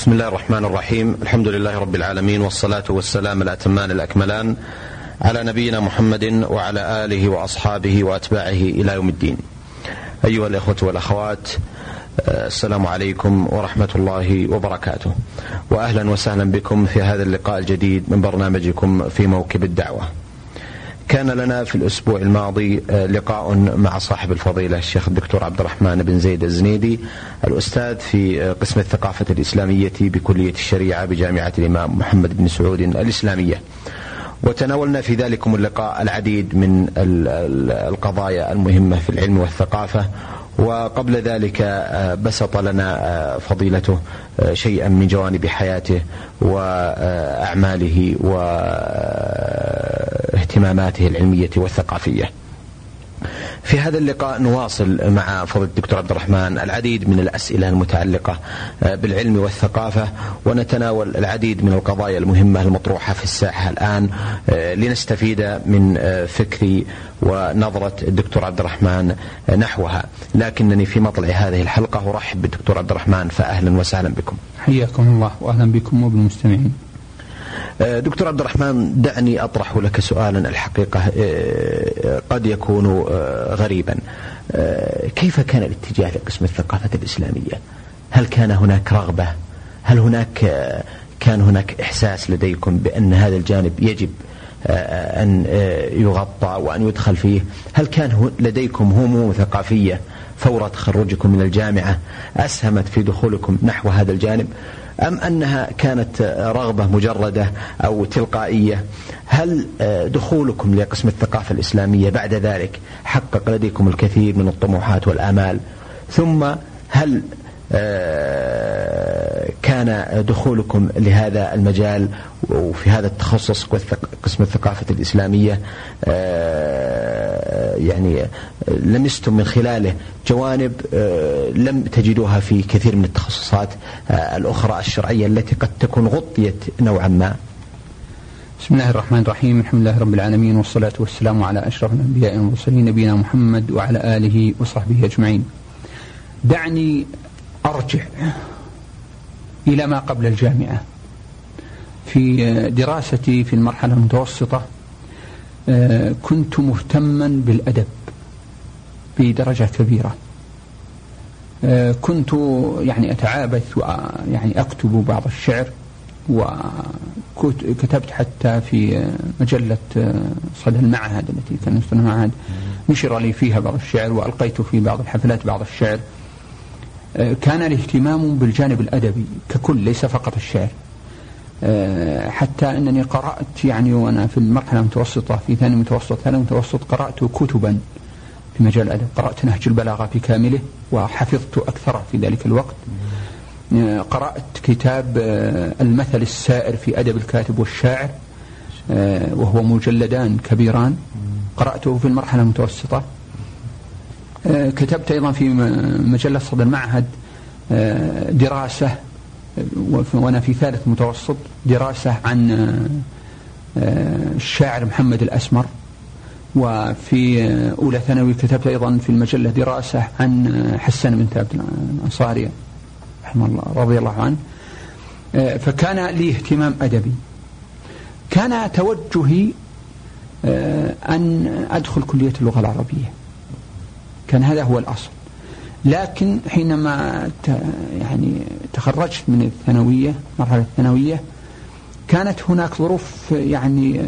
بسم الله الرحمن الرحيم الحمد لله رب العالمين والصلاة والسلام الأتمان الأكملان على نبينا محمد وعلى آله وأصحابه وأتباعه إلى يوم الدين أيها الإخوة والأخوات السلام عليكم ورحمة الله وبركاته وأهلا وسهلا بكم في هذا اللقاء الجديد من برنامجكم في موكب الدعوة كان لنا في الأسبوع الماضي لقاء مع صاحب الفضيلة الشيخ الدكتور عبد الرحمن بن زيد الزنيدي الأستاذ في قسم الثقافة الإسلامية بكلية الشريعة بجامعة الإمام محمد بن سعود الإسلامية. وتناولنا في ذلكم اللقاء العديد من القضايا المهمة في العلم والثقافة. وقبل ذلك بسط لنا فضيلته شيئا من جوانب حياته واعماله واهتماماته العلمية والثقافية. في هذا اللقاء نواصل مع فضيلة الدكتور عبد الرحمن العديد من الأسئلة المتعلقة بالعلم والثقافة ونتناول العديد من القضايا المهمة المطروحة في الساحة الآن لنستفيد من فكر ونظرة الدكتور عبد الرحمن نحوها. لكنني في مطلع هذه الحلقة أرحب بالدكتور عبد الرحمن فأهلا وسهلا بكم. حياكم الله وأهلا بكم وبالمستمعين. دكتور عبد الرحمن دعني أطرح لك سؤالا الحقيقة قد يكون غريبا. كيف كان الاتجاه لقسم الثقافة الإسلامية؟ هل كان هناك رغبة؟ هل هناك كان هناك إحساس لديكم بأن هذا الجانب يجب أن يغطى وأن يدخل فيه؟ هل كان لديكم هموم ثقافية فور تخرجكم من الجامعة أسهمت في دخولكم نحو هذا الجانب؟ أم أنها كانت رغبة مجردة أو تلقائية؟ هل دخولكم لقسم الثقافة الإسلامية بعد ذلك حقق لديكم الكثير من الطموحات والآمال؟ ثم هل كان دخولكم لهذا المجال وفي هذا التخصص قسم الثقافة الإسلامية؟ يعني لمستم من خلاله جوانب لم تجدوها في كثير من التخصصات الأخرى الشرعية التي قد تكون غطيت نوعا ما. بسم الله الرحمن الرحيم الحمد لله رب العالمين والصلاة والسلام على أشرف الأنبياء والمرسلين نبينا محمد وعلى آله وصحبه أجمعين. دعني أرجع إلى ما قبل الجامعة. في دراستي في المرحلة المتوسطة كنت مهتما بالأدب بدرجة كبيرة. كنت يعني أتعابث ويعني أكتب بعض الشعر وكتبت حتى في مجلة صدى المعهد التي كان المعهد. نشر لي فيها بعض الشعر وألقيت في بعض الحفلات بعض الشعر. كان الاهتمام بالجانب الأدبي ككل ليس فقط الشعر. حتى أنني قرأت يعني وأنا في المرحلة المتوسطة في ثاني متوسط ثاني متوسط قرأت كتبا في مجال الأدب. قرأت نهج البلاغة بكامله وحفظت أكثره في ذلك الوقت. قرأت كتاب المثل السائر في أدب الكاتب والشاعر وهو مجلدان كبيران. قرأته في المرحلة المتوسطة. كتبت أيضا في مجلة صدى المعهد دراسة وأنا في ثالث متوسط دراسة عن الشاعر محمد الأسمر. وفي أولى ثانوي كتبت أيضا في المجلة دراسة عن حسان بن ثابت الأنصاري رحمه الله رضي الله عنه. فكان لي اهتمام أدبي. كان توجهي أن أدخل كلية اللغة العربية. كان هذا هو الأصل. لكن حينما يعني تخرجت من الثانوية مرحلة الثانوية كانت هناك ظروف يعني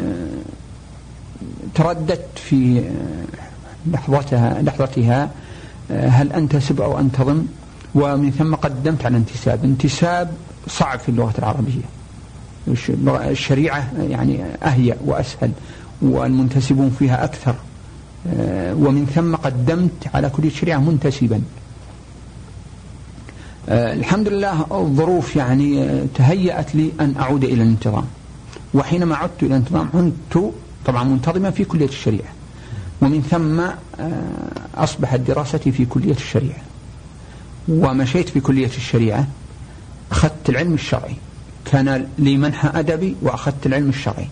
ترددت في لحظتها لحظتها هل أنتسب أو أنتظم؟ ومن ثم قدمت على انتساب. انتساب صعب في اللغة العربية. الشريعة يعني أهيأ وأسهل والمنتسبون فيها أكثر. ومن ثم قدمت على كلية الشريعة منتسبا. الحمد لله الظروف يعني تهيأت لي أن أعود إلى الانتظام. وحينما عدت إلى الانتظام كنت طبعا منتظما في كلية الشريعة. ومن ثم أصبحت دراستي في كلية الشريعة. ومشيت في كلية الشريعة. أخذت العلم الشرعي. كان لي منحى أدبي وأخذت العلم الشرعي.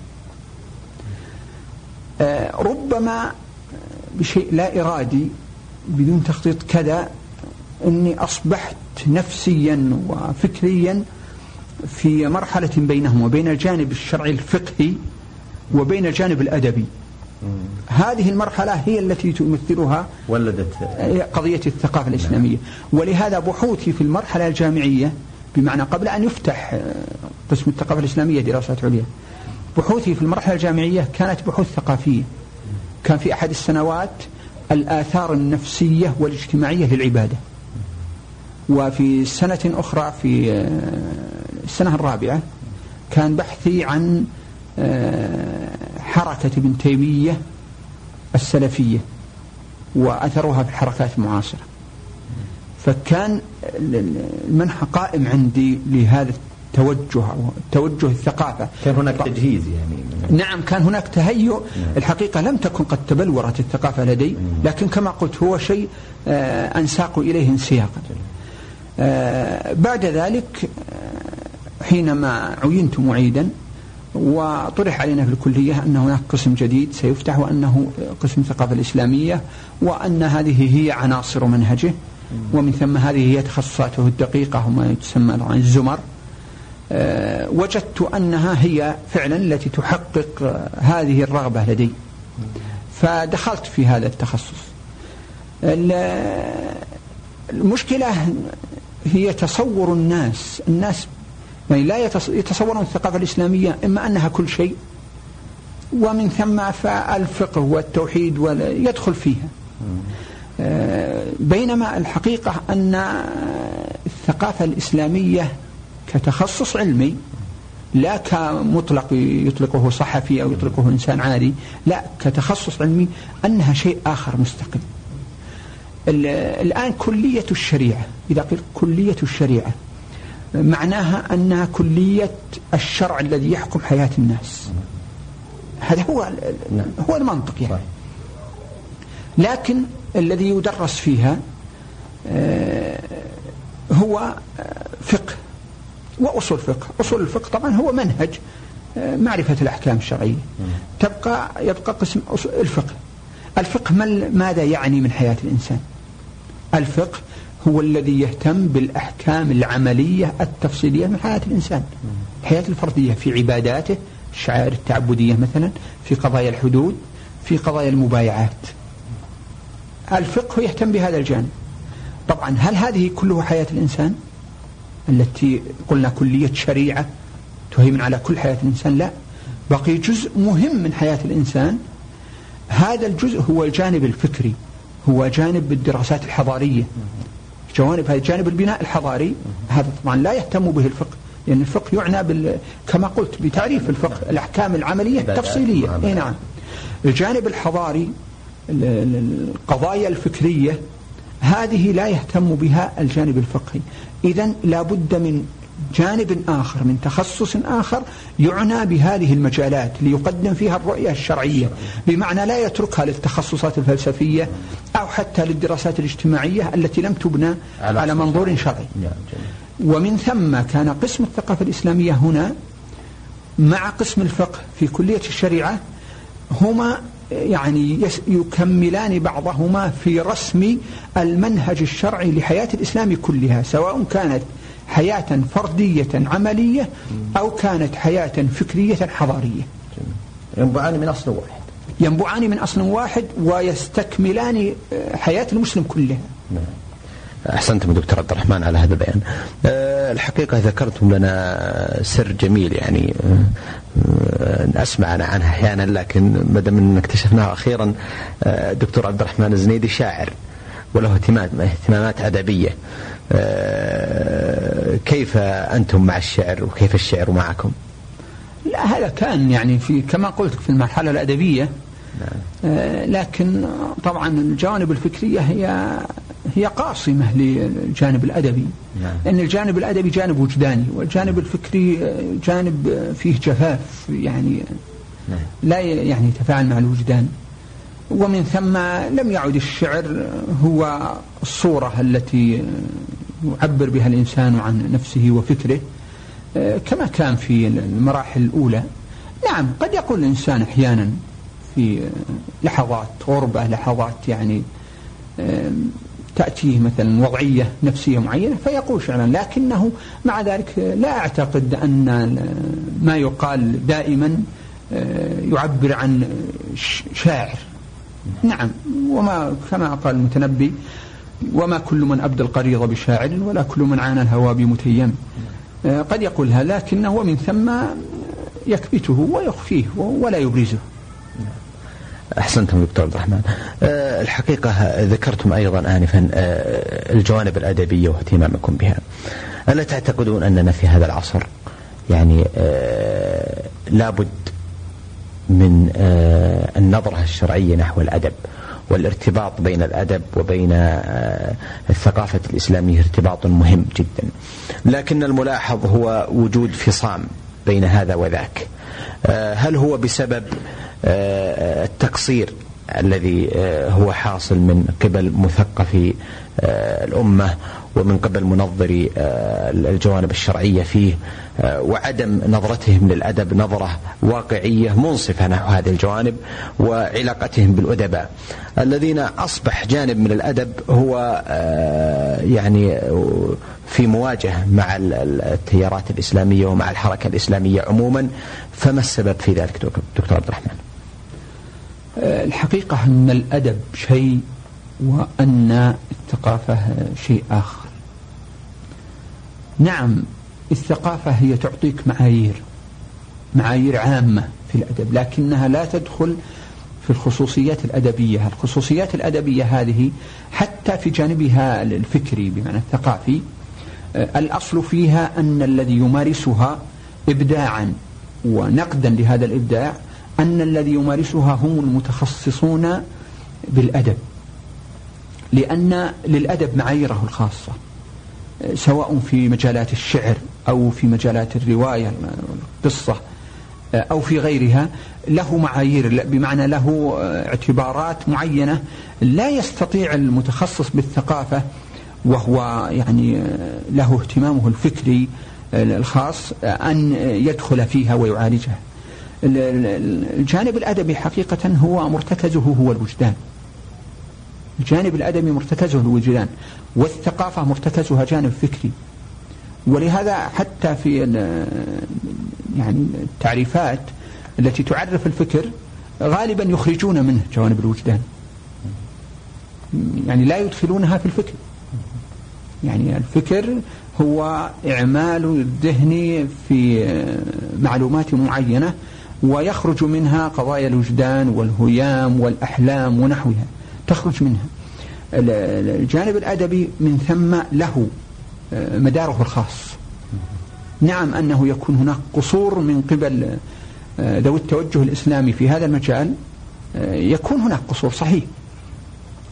ربما بشيء لا إرادي بدون تخطيط كذا أني أصبحت نفسيا وفكريا في مرحلة بينهم وبين الجانب الشرعي الفقهي وبين الجانب الأدبي. هذه المرحلة هي التي تمثلها ولدت قضية الثقافة الإسلامية. ولهذا بحوثي في المرحلة الجامعية بمعنى قبل أن يفتح قسم الثقافة الإسلامية دراسات عليا بحوثي في المرحلة الجامعية كانت بحوث ثقافية. كان في أحد السنوات الآثار النفسية والاجتماعية للعبادة. وفي سنة أخرى في آه، السنة الرابعة كان بحثي عن آه، حركة ابن تيمية السلفية وأثرها في الحركات المعاصرة. فكان المنحى قائم عندي لهذا التوجه توجه الثقافة. كان هناك تجهيز يعني. نعم كان هناك تهيؤ. نعم. الحقيقة لم تكن قد تبلورت الثقافة لدي لكن كما قلت هو شيء آه أنساق إليه انسياقا. بعد ذلك آه حينما عينت معيدا وطرح علينا في الكلية أن هناك قسم جديد سيفتح وأنه قسم الثقافة الإسلامية وأن هذه هي عناصر منهجه ومن ثم هذه هي تخصصاته الدقيقة وما تسمى الزمر. أه وجدت أنها هي فعلا التي تحقق هذه الرغبة لدي. فدخلت في هذا التخصص. المشكلة هي تصور الناس الناس يعني لا يتصورون الثقافة الإسلامية إما أنها كل شيء ومن ثم فالفقه والتوحيد يدخل فيها. آه، بينما الحقيقة أن الثقافة الإسلامية كتخصص علمي لا كمطلق يطلقه صحفي أو يطلقه إنسان عادي لا كتخصص علمي أنها شيء آخر مستقل. الآن كلية الشريعة. إذا قلت كلية الشريعة معناها أنها كلية الشرع الذي يحكم حياة الناس. هذا هو نعم. هو المنطق يعني. لكن الذي يدرس فيها آه، هو آه، فقه وأصول فقه. أصول الفقه طبعا هو منهج آه، معرفة الأحكام الشرعية. تبقى يبقى قسم الفقه. الفقه ماذا يعني من حياة الإنسان؟ الفقه هو الذي يهتم بالأحكام العملية التفصيلية من حياة الإنسان. الحياة الفردية في عباداته الشعائر التعبدية مثلا في قضايا الحدود في قضايا المبايعات. الفقه يهتم بهذا الجانب. طبعا هل هذه كله حياة الإنسان؟ التي قلنا كلية شريعة تهيمن على كل حياة الإنسان؟ لا. بقي جزء مهم من حياة الإنسان. هذا الجزء هو الجانب الفكري. هو جانب الدراسات الحضارية. جوانب هذا جانب البناء الحضاري هذا طبعا لا يهتم به الفقه لأن الفقه يعنى بال كما قلت بتعريف الفقه الأحكام العملية التفصيلية. أي نعم. الجانب الحضاري القضايا الفكرية هذه لا يهتم بها الجانب الفقهي. إذا لابد من جانب آخر من تخصص آخر يعنى بهذه المجالات ليقدم فيها الرؤية الشرعية بمعنى لا يتركها للتخصصات الفلسفية أو حتى للدراسات الاجتماعية التي لم تبنى على منظور شرعي. ومن ثم كان قسم الثقافة الإسلامية هنا مع قسم الفقه في كلية الشريعة هما يعني يكملان بعضهما في رسم المنهج الشرعي لحياة الإسلام كلها سواء كانت حياة فردية عملية أو كانت حياة فكرية حضارية. ينبعان من أصل واحد. ينبعان من أصل واحد ويستكملان حياة المسلم كلها. نعم. أحسنتم دكتور عبد الرحمن على هذا البيان. أه الحقيقة ذكرتم لنا سر جميل يعني أه أسمع أنا عنه أحيانا لكن ما دام أن اكتشفناه أخيرا أه دكتور عبد الرحمن الزنيدي شاعر وله اهتمامات أدبية. أه كيف أنتم مع الشعر وكيف الشعر معكم لا هذا كان يعني في كما قلت في المرحلة الأدبية نعم. أه لكن طبعا الجوانب الفكرية هي هي قاصمة للجانب الأدبي نعم. لأن الجانب الأدبي جانب وجداني والجانب الفكري جانب فيه جفاف يعني نعم. لا يعني يتفاعل مع الوجدان ومن ثم لم يعد الشعر هو الصورة التي يعبر بها الإنسان عن نفسه وفكره كما كان في المراحل الأولى. نعم قد يقول الإنسان أحيانا في لحظات غربة لحظات يعني تأتيه مثلا وضعية نفسية معينة فيقول شعرا لكنه مع ذلك لا أعتقد أن ما يقال دائما يعبر عن شاعر. نعم وما كما قال المتنبي وما كل من أبدى القريض بشاعر ولا كل من عانى الهوى بمتيم قد يقولها لكنه من ثم يكبته ويخفيه ولا يبرزه أحسنتم دكتور عبد الرحمن. أه الحقيقة ذكرتم أيضا انفا أه الجوانب الأدبية واهتمامكم بها. ألا تعتقدون أننا في هذا العصر يعني لابد من النظرة الشرعية نحو الأدب والارتباط بين الأدب وبين أه الثقافة الإسلامية ارتباط مهم جدا. لكن الملاحظ هو وجود فصام بين هذا وذاك. أه هل هو بسبب التقصير الذي هو حاصل من قبل مثقفي الأمة ومن قبل منظري الجوانب الشرعية فيه وعدم نظرتهم للأدب نظرة واقعية منصفة نحو هذه الجوانب وعلاقتهم بالأدباء. الذين أصبح جانب من الأدب هو يعني في مواجهة مع التيارات الإسلامية ومع الحركة الإسلامية عموما. فما السبب في ذلك دكتور عبد الرحمن؟ الحقيقة أن الأدب شيء وأن الثقافة شيء آخر. نعم الثقافة هي تعطيك معايير معايير عامة في الأدب لكنها لا تدخل في الخصوصيات الأدبية. الخصوصيات الأدبية هذه حتى في جانبها الفكري بمعنى الثقافي الأصل فيها أن الذي يمارسها إبداعا ونقدا لهذا الإبداع أن الذي يمارسها هم المتخصصون بالأدب لأن للأدب معاييره الخاصة. سواء في مجالات الشعر أو في مجالات الرواية القصة أو في غيرها له معايير بمعنى له اعتبارات معينة لا يستطيع المتخصص بالثقافة وهو يعني له اهتمامه الفكري الخاص أن يدخل فيها ويعالجها. الجانب الأدبي حقيقة هو مرتكزه هو الوجدان. الجانب الأدبي مرتكزه الوجدان والثقافة مرتكزها جانب فكري. ولهذا حتى في يعني التعريفات التي تعرف الفكر غالبا يخرجون منه جوانب الوجدان. يعني لا يدخلونها في الفكر. يعني الفكر هو إعمال الذهن في معلومات معينة ويخرج منها قضايا الوجدان والهيام والأحلام ونحوها. تخرج منها. الجانب الأدبي من ثم له مداره الخاص. نعم أنه يكون هناك قصور من قبل ذوي التوجه الإسلامي في هذا المجال يكون هناك قصور صحيح.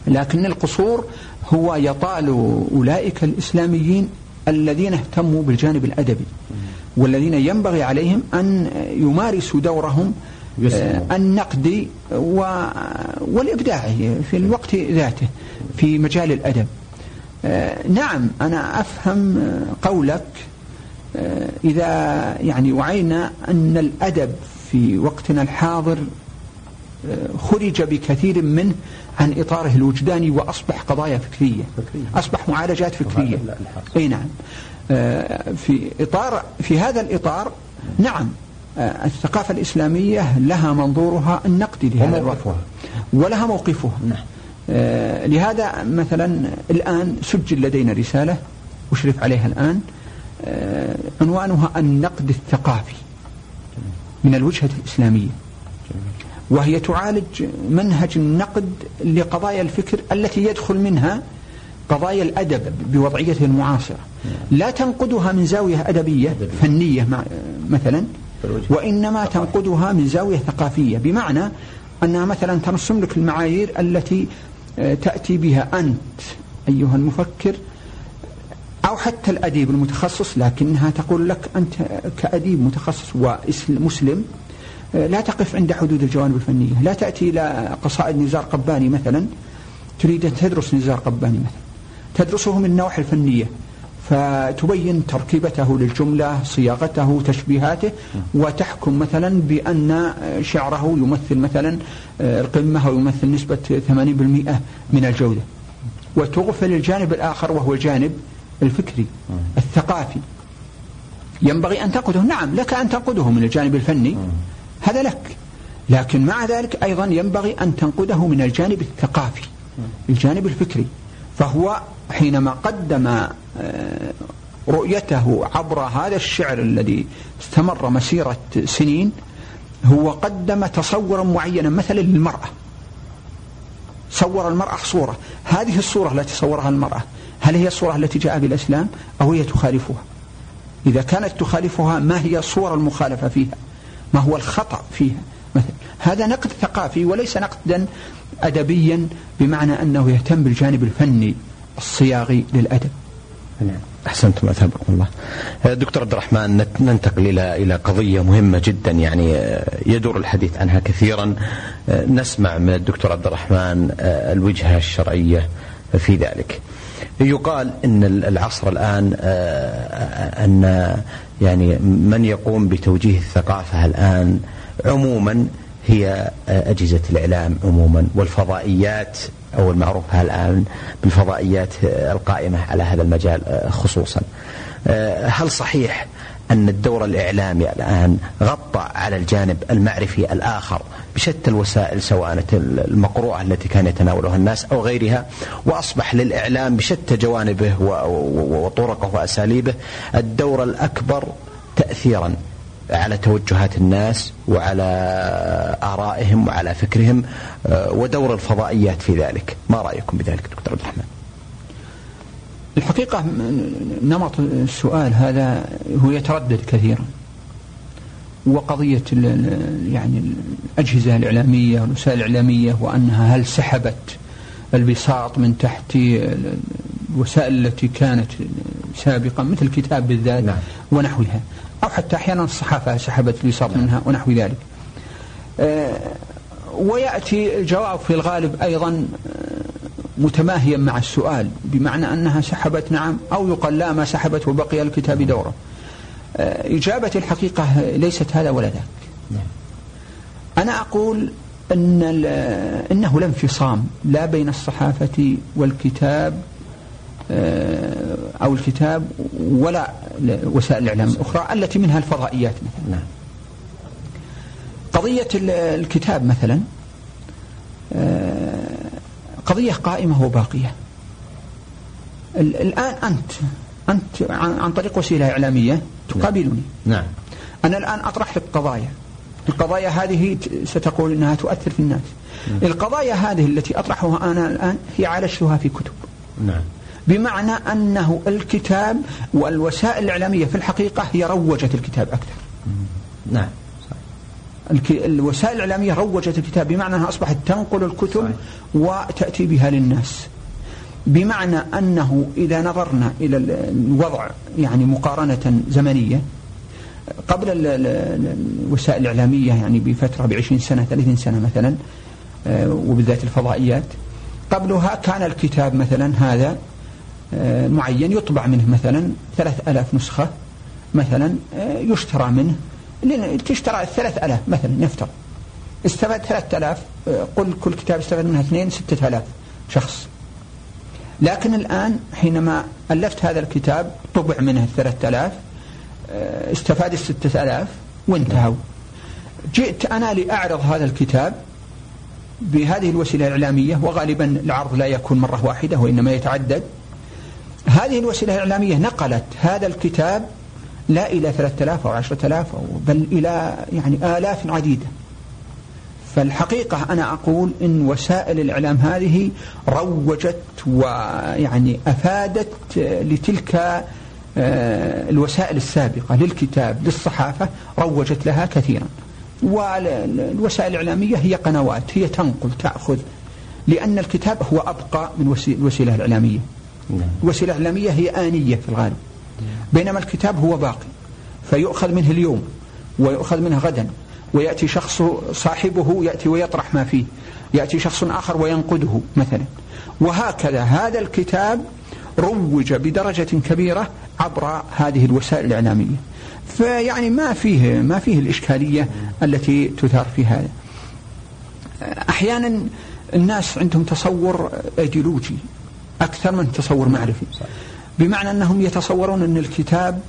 لكن القصور هو يطال أولئك الإسلاميين الذين اهتموا بالجانب الأدبي والذين ينبغي عليهم أن يمارسوا دورهم النقدي والإبداعي في الوقت ذاته في مجال الأدب. نعم أنا أفهم قولك إذا يعني وعينا أن الأدب في وقتنا الحاضر خرج بكثير منه عن إطاره الوجداني وأصبح قضايا فكرية أصبح معالجات فكرية. أي نعم. في إطار في هذا الإطار نعم الثقافة الإسلامية لها منظورها النقدي لهذا وموقفها. ولها موقفها. نعم. لهذا مثلا الآن سجل لدينا رسالة أشرف عليها الآن. عنوانها النقد الثقافي من الوجهة الإسلامية. وهي تعالج منهج النقد لقضايا الفكر التي يدخل منها قضايا الأدب بوضعيته المعاصرة. لا تنقدها من زاوية أدبية فنية مثلا. وإنما تنقدها من زاوية ثقافية بمعنى أنها مثلا ترسم لك المعايير التي تأتي بها أنت أيها المفكر أو حتى الأديب المتخصص لكنها تقول لك أنت كأديب متخصص ومسلم لا تقف عند حدود الجوانب الفنية لا تأتي إلى قصائد نزار قباني مثلا تريد أن تدرس نزار قباني مثلا. تدرسه من النواحي الفنية. فتبين تركيبته للجملة صياغته تشبيهاته وتحكم مثلا بأن شعره يمثل مثلا القمة أو يمثل نسبة 80% من الجودة. وتغفل الجانب الآخر وهو الجانب الفكري الثقافي. ينبغي أن تنقده نعم لك أن تنقده من الجانب الفني. هذا لك. لكن مع ذلك أيضا ينبغي أن تنقده من الجانب الثقافي الجانب الفكري. فهو حينما قدم آه، رؤيته عبر هذا الشعر الذي استمر مسيرة سنين هو قدم تصورا معينا مثلا للمرأة. صور المرأة صورة. هذه الصورة التي صورها المرأة هل هي الصورة التي جاء بالإسلام؟ أو هي تخالفها؟ إذا كانت تخالفها ما هي الصورة المخالفة فيها؟ ما هو الخطأ فيها؟ مثلا هذا نقد ثقافي وليس نقدا أدبيا بمعنى أنه يهتم بالجانب الفني. الصياغي للأدب نعم أحسنتم أثابكم الله. آه، دكتور عبد الرحمن ننتقل إلى إلى قضية مهمة جدا يعني آه، يدور الحديث عنها كثيرا آه، نسمع من الدكتور عبد الرحمن الوجهة الشرعية في ذلك. يقال إن العصر الآن أن يعني من يقوم بتوجيه الثقافة الآن عموما هي أجهزة الإعلام عموما والفضائيات أو المعروفة الآن بالفضائيات القائمة على هذا المجال خصوصا. هل صحيح أن الدور الإعلامي الآن غطى على الجانب المعرفي الآخر بشتى الوسائل سواء المقروءة التي كان يتناولها الناس أو غيرها وأصبح للإعلام بشتى جوانبه وطرقه وأساليبه الدور الأكبر تأثيرا على توجهات الناس وعلى آرائهم وعلى فكرهم آه، ودور الفضائيات في ذلك. ما رأيكم بذلك دكتور عبد الرحمن؟ الحقيقة نمط السؤال هذا هو يتردد كثيرا. وقضية يعني الأجهزة الإعلامية والوسائل الإعلامية وأنها هل سحبت البساط من تحت الوسائل التي كانت سابقا مثل الكتاب بالذات نعم. ونحوها. أو حتى أحيانا الصحافة سحبت نعم. منها ونحو ذلك آه، ويأتي الجواب في الغالب أيضا آه، متماهيا مع السؤال بمعنى أنها سحبت نعم أو يقال لا ما سحبت وبقي الكتاب دوره آه، إجابة الحقيقة ليست هذا ولا ذاك. أنا أقول أن إنه لا انفصام لا بين الصحافة والكتاب أو الكتاب ولا وسائل الإعلام الأخرى التي منها الفضائيات مثلا. نعم. قضية الكتاب مثلا آه، قضية قائمة وباقية. الآن أنت أنت عن طريق وسيلة إعلامية تقابلني. نعم. أنا الآن أطرح لك قضايا. القضايا هذه ستقول أنها تؤثر في الناس. نعم. القضايا هذه التي أطرحها أنا الآن هي عالجتها في كتب. نعم. بمعنى أنه الكتاب والوسائل الإعلامية في الحقيقة هي روجت الكتاب أكثر. نعم الوسائل الإعلامية روجت الكتاب بمعنى أنها أصبحت تنقل الكتب صحيح. وتأتي بها للناس. بمعنى أنه إذا نظرنا إلى الوضع يعني مقارنة زمنية قبل الوسائل الإعلامية يعني بفترة بعشرين سنة ثلاثين سنة مثلا آه، وبالذات الفضائيات قبلها كان الكتاب مثلا هذا معين يطبع منه مثلا ثلاث ألاف نسخة مثلا آه، يشترى منه. تشترى الثلاث ألاف مثلا نفترض استفاد ثلاثة ألاف آه، قل كل كتاب استفاد منها اثنين ستة ألاف شخص. لكن الآن حينما ألفت هذا الكتاب طبع منه الثلاثة ألاف استفاد الستة ألاف وانتهوا. جئت أنا لأعرض هذا الكتاب بهذه الوسيلة الإعلامية وغالبا العرض لا يكون مرة واحدة وإنما يتعدد. هذه الوسيلة الإعلامية نقلت هذا الكتاب لا إلى 3000 أو 10000 أو بل إلى يعني آلاف عديدة. فالحقيقة أنا أقول إن وسائل الإعلام هذه روجت ويعني أفادت لتلك آه، الوسائل السابقة للكتاب للصحافة روجت لها كثيرا. والوسائل الإعلامية هي قنوات هي تنقل تأخذ لأن الكتاب هو أبقى من الوسيلة الإعلامية. الوسيلة الإعلامية هي آنية في الغالب. بينما الكتاب هو باقي. فيؤخذ منه اليوم ويؤخذ منه غدا ويأتي شخص صاحبه يأتي ويطرح ما فيه. يأتي شخص آخر وينقده مثلا. وهكذا هذا الكتاب روج بدرجة كبيرة عبر هذه الوسائل الإعلامية. فيعني ما فيه ما فيه الإشكالية التي تثار في هذا. أحيانا الناس عندهم تصور أيديولوجي. أكثر من تصور معرفي بمعنى أنهم يتصورون أن الكتاب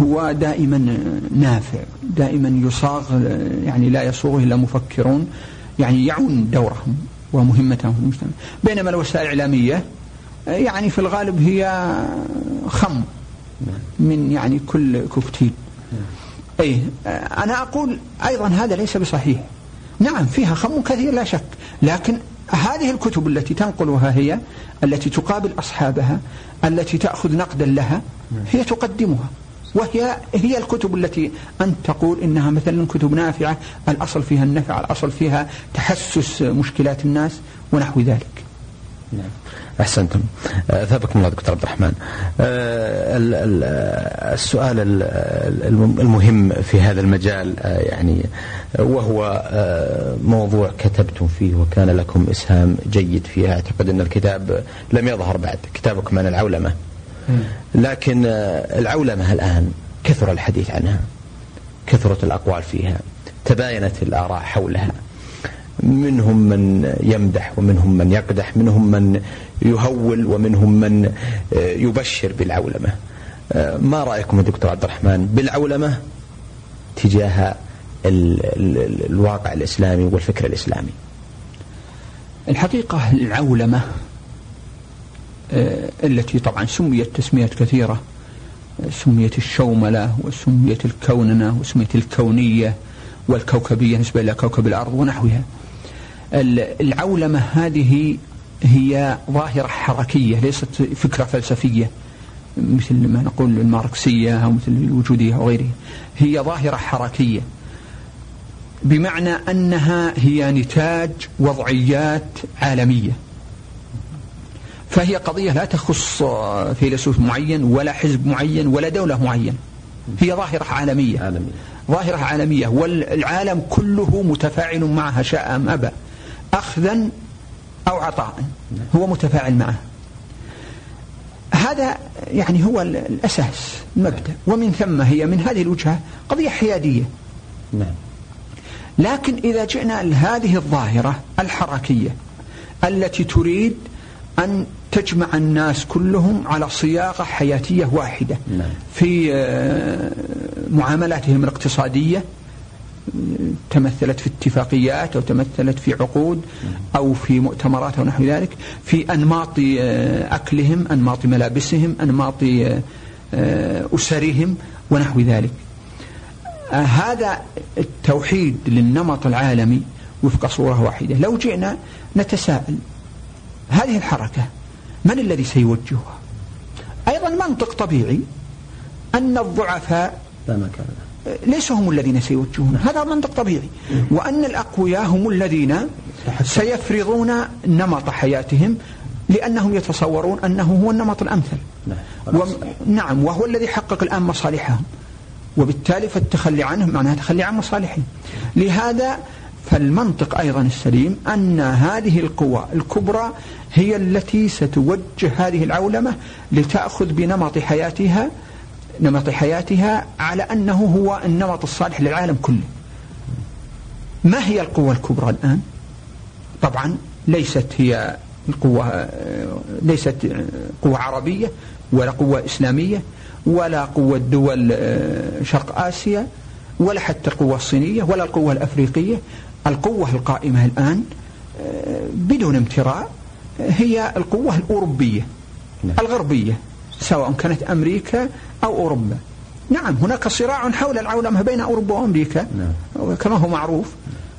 هو دائما نافع دائما يصاغ يعني لا يصوغه إلا مفكرون يعني يعون دورهم ومهمتهم في المجتمع. بينما الوسائل الإعلامية يعني في الغالب هي خم من يعني كل كوكتيل. أي أنا أقول أيضا هذا ليس بصحيح. نعم فيها خم كثير لا شك. لكن هذه الكتب التي تنقلها هي التي تقابل أصحابها التي تأخذ نقدا لها هي تقدمها. وهي هي الكتب التي أنت تقول إنها مثلا كتب نافعة الأصل فيها النفع الأصل فيها تحسس مشكلات الناس ونحو ذلك. نعم. أحسنتم. أثابكم الله دكتور عبد الرحمن. آه، السؤال المهم في هذا المجال آه، يعني وهو موضوع كتبتم فيه وكان لكم إسهام جيد فيه. أعتقد أن الكتاب لم يظهر بعد. كتابكم عن العولمة. لكن العولمة الآن كثر الحديث عنها. كثرت الأقوال فيها. تباينت الآراء حولها. منهم من يمدح ومنهم من يقدح منهم من يهول ومنهم من آه، يبشر بالعولمة. آه، ما رأيكم دكتور عبد الرحمن؟ بالعولمة تجاه ال ال الواقع الإسلامي والفكر الإسلامي. الحقيقة العولمة آه، التي طبعا سميت تسميات كثيرة سميت الشوملة وسميت الكوننة وسميت الكونية والكوكبية نسبة إلى كوكب الأرض ونحوها. العولمة هذه هي ظاهرة حركية ليست فكرة فلسفية مثل ما نقول الماركسية أو مثل الوجودية أو غيرها. هي ظاهرة حركية. بمعنى أنها هي نتاج وضعيات عالمية. فهي قضية لا تخص فيلسوف معين ولا حزب معين ولا دولة معينة هي ظاهرة عالمية. عالمية. ظاهرة عالمية والعالم كله متفاعل معها شاء أم أبى. أخذا أو عطاء. هو متفاعل معه. هذا يعني هو الأساس المبدأ. ومن ثم هي من هذه الوجهة قضية حيادية. نعم. لكن إذا جئنا لهذه الظاهرة الحركية التي تريد أن تجمع الناس كلهم على صياغة حياتية واحدة. نعم. في آه، معاملاتهم الاقتصادية تمثلت في اتفاقيات أو تمثلت في عقود أو في مؤتمرات أو نحو ذلك في أنماط آه، أكلهم أنماط ملابسهم أنماط آه، أسرهم ونحو ذلك. هذا التوحيد للنمط العالمي وفق صورة واحدة. لو جئنا نتساءل هذه الحركة من الذي سيوجهها؟ أيضا منطق طبيعي أن الضعفاء لا مكان ليسوا هم الذين سيوجهون. هذا منطق طبيعي. وأن الأقوياء هم الذين سيفرضون نمط حياتهم لأنهم يتصورون أنه هو النمط الأمثل. نعم, و... نعم وهو الذي يحقق الآن مصالحهم. وبالتالي فالتخلي عنه معناها تخلي عن مصالحهم. لهذا فالمنطق أيضا السليم أن هذه القوى الكبرى هي التي ستوجه هذه العولمة لتأخذ بنمط حياتها نمط حياتها على أنه هو النمط الصالح للعالم كله. ما هي القوة الكبرى الآن؟ طبعا ليست هي القوة ليست قوة عربية ولا قوة إسلامية ولا قوة دول شرق آسيا ولا حتى القوة الصينية ولا القوة الأفريقية. القوة القائمة الآن بدون امتراء هي القوة الأوروبية نعم. الغربية. سواء كانت أمريكا أو أوروبا. نعم هناك صراع حول العولمة بين أوروبا وأمريكا. نعم. كما هو معروف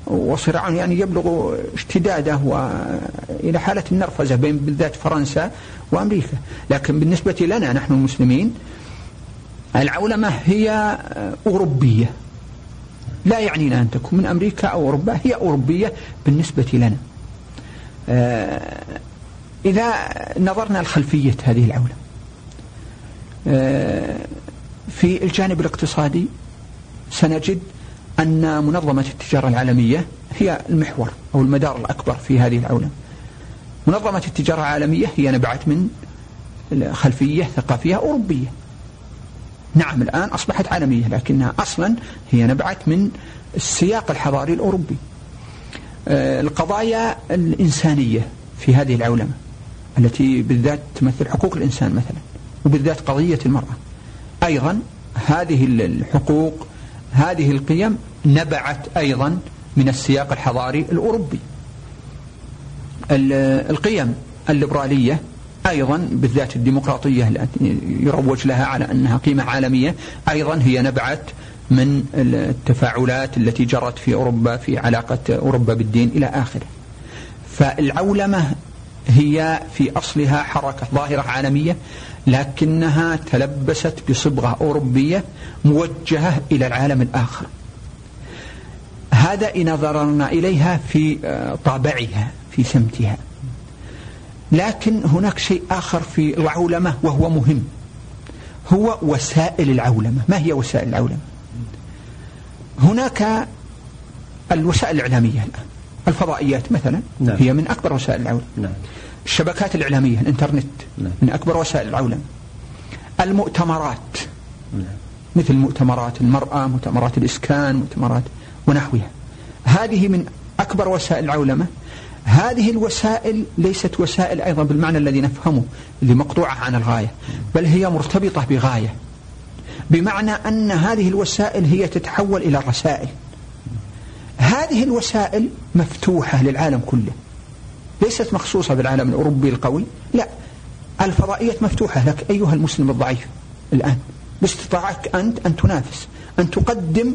وصراع يعني يبلغ اشتداده وإلى حالة النرفزة بين بالذات فرنسا وأمريكا. لكن بالنسبة لنا نحن المسلمين العولمة هي أوروبية. لا يعنينا أن تكون من أمريكا أو أوروبا هي أوروبية بالنسبة لنا. آه، إذا نظرنا لخلفية هذه العولمة. في الجانب الاقتصادي سنجد أن منظمة التجارة العالمية هي المحور أو المدار الأكبر في هذه العولمة منظمة التجارة العالمية هي نبعت من خلفية ثقافية أوروبية. نعم الآن أصبحت عالمية لكنها أصلا هي نبعت من السياق الحضاري الأوروبي. آه، القضايا الإنسانية في هذه العولمة التي بالذات تمثل حقوق الإنسان مثلا. وبالذات قضية المرأة. أيضا هذه الحقوق هذه القيم نبعت أيضا من السياق الحضاري الأوروبي. القيم الليبرالية أيضا بالذات الديمقراطية التي يروج لها على أنها قيمة عالمية أيضا هي نبعت من التفاعلات التي جرت في أوروبا في علاقة أوروبا بالدين إلى آخره. فالعولمة هي في أصلها حركة ظاهرة عالمية لكنها تلبست بصبغة أوروبية موجهة إلى العالم الآخر. هذا إن نظرنا إليها في آه، طابعها في سمتها. لكن هناك شيء آخر في العولمة وهو مهم. هو وسائل العولمة. ما هي وسائل العولمة؟ هناك الوسائل الإعلامية الآن. الفضائيات مثلا نعم. هي من أكبر وسائل العولمة نعم. الشبكات الإعلامية الإنترنت نعم. من أكبر وسائل العولمة المؤتمرات نعم. مثل مؤتمرات المرأة مؤتمرات الإسكان مؤتمرات ونحوها هذه من أكبر وسائل العولمة هذه الوسائل ليست وسائل أيضا بالمعنى الذي نفهمه اللي مقطوعة عن الغاية بل هي مرتبطة بغاية بمعنى أن هذه الوسائل هي تتحول إلى رسائل هذه الوسائل مفتوحة للعالم كله. ليست مخصوصة بالعالم الأوروبي القوي لا. الفضائيات مفتوحة لك أيها المسلم الضعيف الآن. باستطاعتك أنت أن تنافس أن تقدم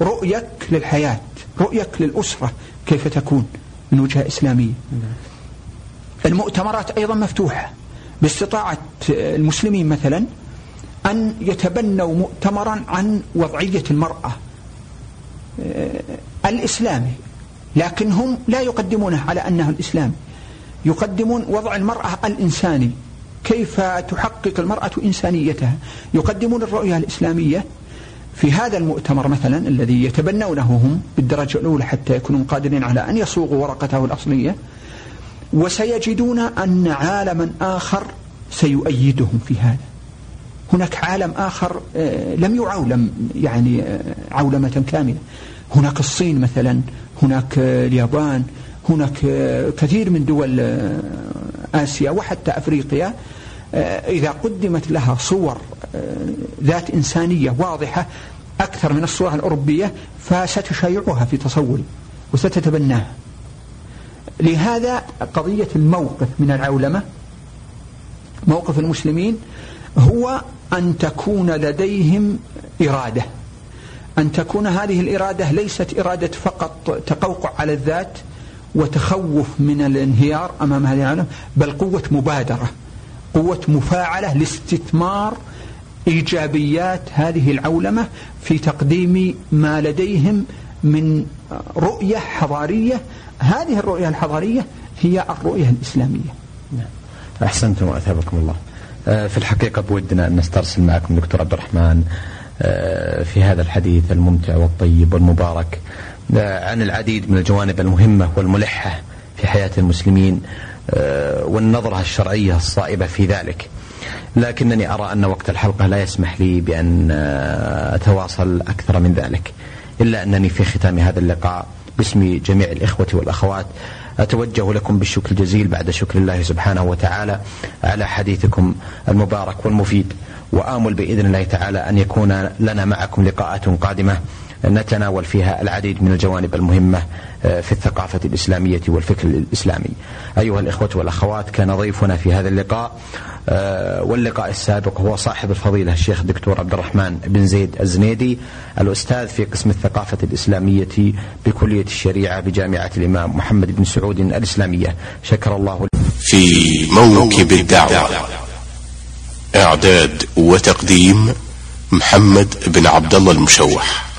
رؤيك للحياة رؤيك للأسرة كيف تكون. من وجهة إسلامية. المؤتمرات أيضا مفتوحة. باستطاعة المسلمين مثلا أن يتبنوا مؤتمرا عن وضعية المرأة. الإسلامي لكن هم لا يقدمونه على أنه الإسلامي. يقدمون وضع المرأة الإنساني كيف تحقق المرأة إنسانيتها؟ يقدمون الرؤية الإسلامية في هذا المؤتمر مثلا الذي يتبنونه هم بالدرجة الأولى حتى يكونوا قادرين على أن يصوغوا ورقته الأصلية وسيجدون أن عالما آخر سيؤيدهم في هذا. هناك عالم آخر آه، لم يعولم يعني آه، عولمة كاملة. هناك الصين مثلا هناك آه، اليابان هناك كثير من دول آسيا وحتى أفريقيا إذا قدمت لها صور ذات إنسانية واضحة أكثر من الصورة الأوروبية فستشايعها في تصوري وستتبناها لهذا قضية الموقف من العولمة موقف المسلمين هو أن تكون لديهم إرادة. أن تكون هذه الإرادة ليست إرادة فقط تقوقع على الذات وتخوف من الانهيار أمام هذه العالم بل قوة مبادرة قوة مفاعلة لاستثمار إيجابيات هذه العولمة في تقديم ما لديهم من رؤية حضارية. هذه الرؤية الحضارية هي الرؤية الإسلامية. نعم. أحسنتم وأثابكم الله. آه، في الحقيقة بودنا أن نسترسل معكم دكتور عبد الرحمن. في هذا الحديث الممتع والطيب والمبارك. آه، عن العديد من الجوانب المهمة والملحة في حياة المسلمين والنظرة الشرعية الصائبة في ذلك. لكنني أرى أن وقت الحلقة لا يسمح لي بأن أتواصل أكثر من ذلك. إلا أنني في ختام هذا اللقاء باسم جميع الإخوة والأخوات أتوجه لكم بالشكر الجزيل بعد شكر الله سبحانه وتعالى على حديثكم المبارك والمفيد وآمل بإذن الله تعالى أن يكون لنا معكم لقاءات قادمة. نتناول فيها العديد من الجوانب المهمة آه، في الثقافة الإسلامية والفكر الإسلامي. أيها الإخوة والأخوات كان ضيفنا في هذا اللقاء آه، واللقاء السابق هو صاحب الفضيلة الشيخ الدكتور عبد الرحمن بن زيد الزنيدي الأستاذ في قسم الثقافة الإسلامية بكلية الشريعة بجامعة الإمام محمد بن سعود الإسلامية. شكر الله في موكب الدعوة إعداد وتقديم محمد بن عبد الله المشوح.